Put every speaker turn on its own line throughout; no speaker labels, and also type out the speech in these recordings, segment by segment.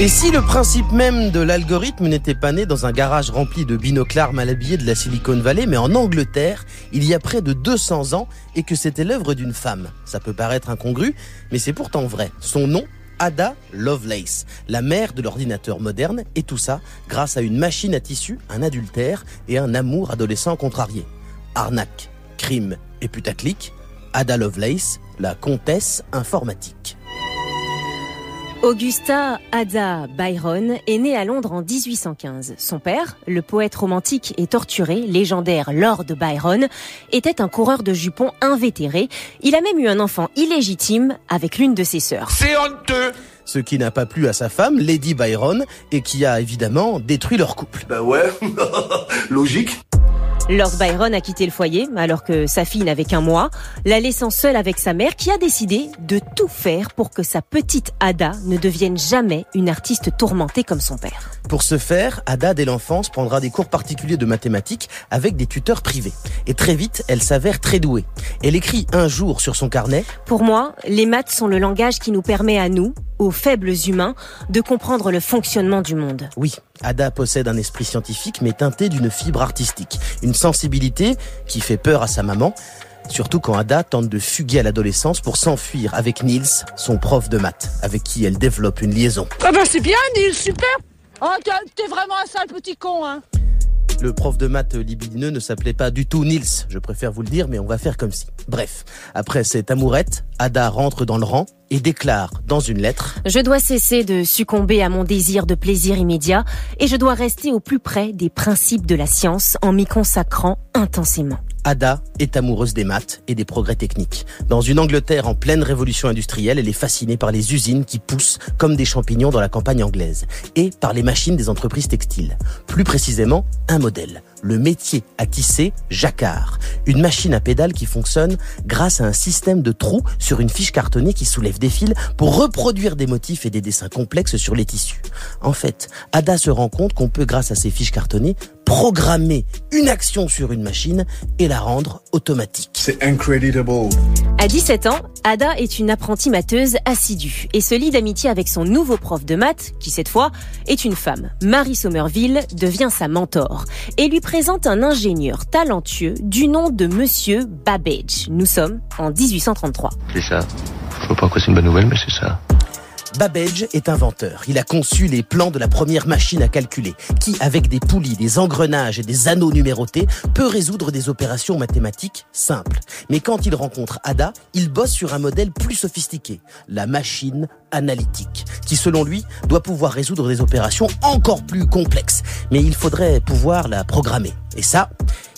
Et si le principe même de l'algorithme n'était pas né dans un garage rempli de binoclars mal habillés de la Silicon Valley, mais en Angleterre, il y a près de 200 ans, et que c'était l'œuvre d'une femme Ça peut paraître incongru, mais c'est pourtant vrai. Son nom Ada Lovelace, la mère de l'ordinateur moderne, et tout ça grâce à une machine à tissu, un adultère et un amour adolescent contrarié. Arnaque, crime et putaclic, Ada Lovelace, la comtesse informatique.
Augusta Ada Byron est née à Londres en 1815. Son père, le poète romantique et torturé, légendaire Lord Byron, était un coureur de jupons invétéré. Il a même eu un enfant illégitime avec l'une de ses sœurs.
C'est honteux
Ce qui n'a pas plu à sa femme, Lady Byron, et qui a évidemment détruit leur couple.
Bah ouais, logique.
Lord Byron a quitté le foyer alors que sa fille n'avait qu'un mois, la laissant seule avec sa mère qui a décidé de tout faire pour que sa petite Ada ne devienne jamais une artiste tourmentée comme son père.
Pour ce faire, Ada, dès l'enfance, prendra des cours particuliers de mathématiques avec des tuteurs privés. Et très vite, elle s'avère très douée. Elle écrit un jour sur son carnet
Pour moi, les maths sont le langage qui nous permet à nous, aux faibles humains, de comprendre le fonctionnement du monde.
Oui, Ada possède un esprit scientifique mais teinté d'une fibre artistique, une sensibilité qui fait peur à sa maman, surtout quand Ada tente de fuguer à l'adolescence pour s'enfuir avec Niels, son prof de maths, avec qui elle développe une liaison.
Ah bah c'est bien, Nils, super Oh, t'es- t'es vraiment un sale petit con, hein
Le prof de maths libidineux ne s'appelait pas du tout Niels, je préfère vous le dire, mais on va faire comme si. Bref, après cette amourette, Ada rentre dans le rang et déclare dans une lettre
Je dois cesser de succomber à mon désir de plaisir immédiat et je dois rester au plus près des principes de la science en m'y consacrant intensément.
Ada est amoureuse des maths et des progrès techniques. Dans une Angleterre en pleine révolution industrielle, elle est fascinée par les usines qui poussent comme des champignons dans la campagne anglaise et par les machines des entreprises textiles. Plus précisément, un modèle, le métier à tisser jacquard, une machine à pédales qui fonctionne grâce à un système de trous sur une fiche cartonnée qui soulève des fils pour reproduire des motifs et des dessins complexes sur les tissus. En fait, Ada se rend compte qu'on peut, grâce à ces fiches cartonnées, programmer une action sur une machine et la rendre automatique.
C'est incredible.
À 17 ans, Ada est une apprentie matheuse assidue et se lie d'amitié avec son nouveau prof de maths, qui cette fois est une femme. Marie Somerville devient sa mentor et lui présente un ingénieur talentueux du nom de Monsieur Babbage. Nous sommes en 1833.
C'est ça. Je vois pas quoi c'est une bonne nouvelle, mais c'est ça.
Babbage est inventeur. Il a conçu les plans de la première machine à calculer, qui, avec des poulies, des engrenages et des anneaux numérotés, peut résoudre des opérations mathématiques simples. Mais quand il rencontre Ada, il bosse sur un modèle plus sophistiqué, la machine analytique, qui, selon lui, doit pouvoir résoudre des opérations encore plus complexes. Mais il faudrait pouvoir la programmer. Et ça,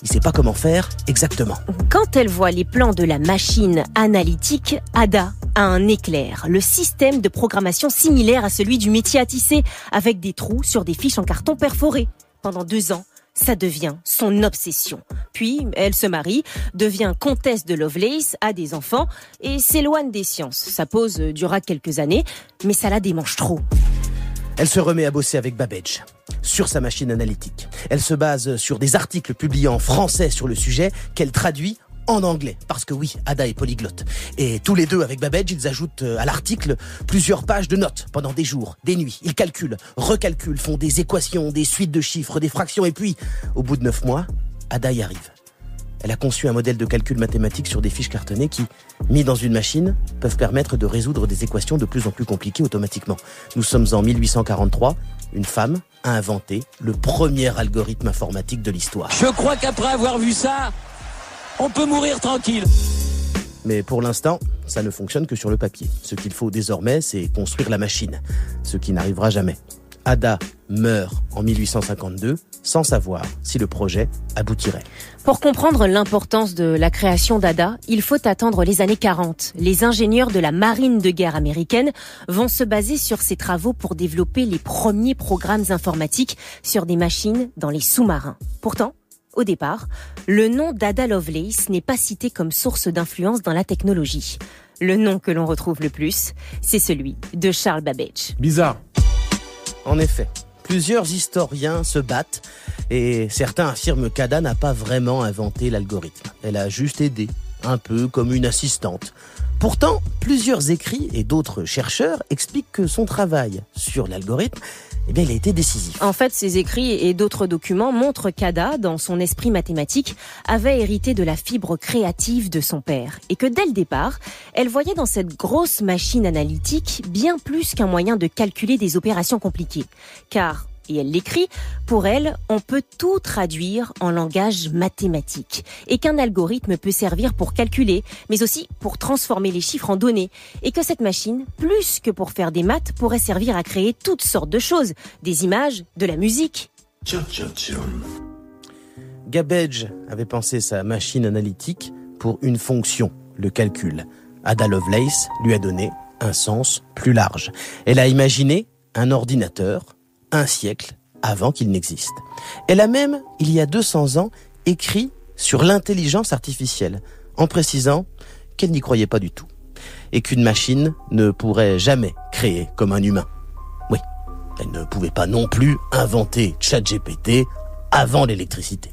il sait pas comment faire exactement.
Quand elle voit les plans de la machine analytique, Ada a un éclair, le système de programmation similaire à celui du métier à tisser, avec des trous sur des fiches en carton perforé. Pendant deux ans, ça devient son obsession. Puis, elle se marie, devient comtesse de Lovelace, a des enfants et s'éloigne des sciences. Sa pause dura quelques années, mais ça la démange trop.
Elle se remet à bosser avec Babbage sur sa machine analytique. Elle se base sur des articles publiés en français sur le sujet qu'elle traduit en anglais. Parce que oui, Ada est polyglotte. Et tous les deux, avec Babbage, ils ajoutent euh, à l'article plusieurs pages de notes pendant des jours, des nuits. Ils calculent, recalculent, font des équations, des suites de chiffres, des fractions. Et puis, au bout de neuf mois, Ada y arrive. Elle a conçu un modèle de calcul mathématique sur des fiches cartonnées qui, mis dans une machine, peuvent permettre de résoudre des équations de plus en plus compliquées automatiquement. Nous sommes en 1843. Une femme a inventé le premier algorithme informatique de l'histoire.
Je crois qu'après avoir vu ça, on peut mourir tranquille.
Mais pour l'instant, ça ne fonctionne que sur le papier. Ce qu'il faut désormais, c'est construire la machine. Ce qui n'arrivera jamais. Ada meurt en 1852 sans savoir si le projet aboutirait.
Pour comprendre l'importance de la création d'ADA, il faut attendre les années 40. Les ingénieurs de la marine de guerre américaine vont se baser sur ces travaux pour développer les premiers programmes informatiques sur des machines dans les sous-marins. Pourtant, au départ, le nom d'Ada Lovelace n'est pas cité comme source d'influence dans la technologie. Le nom que l'on retrouve le plus, c'est celui de Charles Babbage.
Bizarre.
En effet, plusieurs historiens se battent et certains affirment qu'Ada n'a pas vraiment inventé l'algorithme. Elle a juste aidé, un peu comme une assistante. Pourtant, plusieurs écrits et d'autres chercheurs expliquent que son travail sur l'algorithme eh bien, il a été décisif.
En fait, ces écrits et d'autres documents montrent qu'Ada, dans son esprit mathématique, avait hérité de la fibre créative de son père et que dès le départ, elle voyait dans cette grosse machine analytique bien plus qu'un moyen de calculer des opérations compliquées. Car et elle l'écrit, pour elle, on peut tout traduire en langage mathématique et qu'un algorithme peut servir pour calculer, mais aussi pour transformer les chiffres en données et que cette machine, plus que pour faire des maths, pourrait servir à créer toutes sortes de choses, des images, de la musique.
Gabbage avait pensé sa machine analytique pour une fonction, le calcul. Ada Lovelace lui a donné un sens plus large. Elle a imaginé un ordinateur un siècle avant qu'il n'existe. Elle a même, il y a 200 ans, écrit sur l'intelligence artificielle, en précisant qu'elle n'y croyait pas du tout, et qu'une machine ne pourrait jamais créer comme un humain. Oui, elle ne pouvait pas non plus inventer ChatGPT avant l'électricité.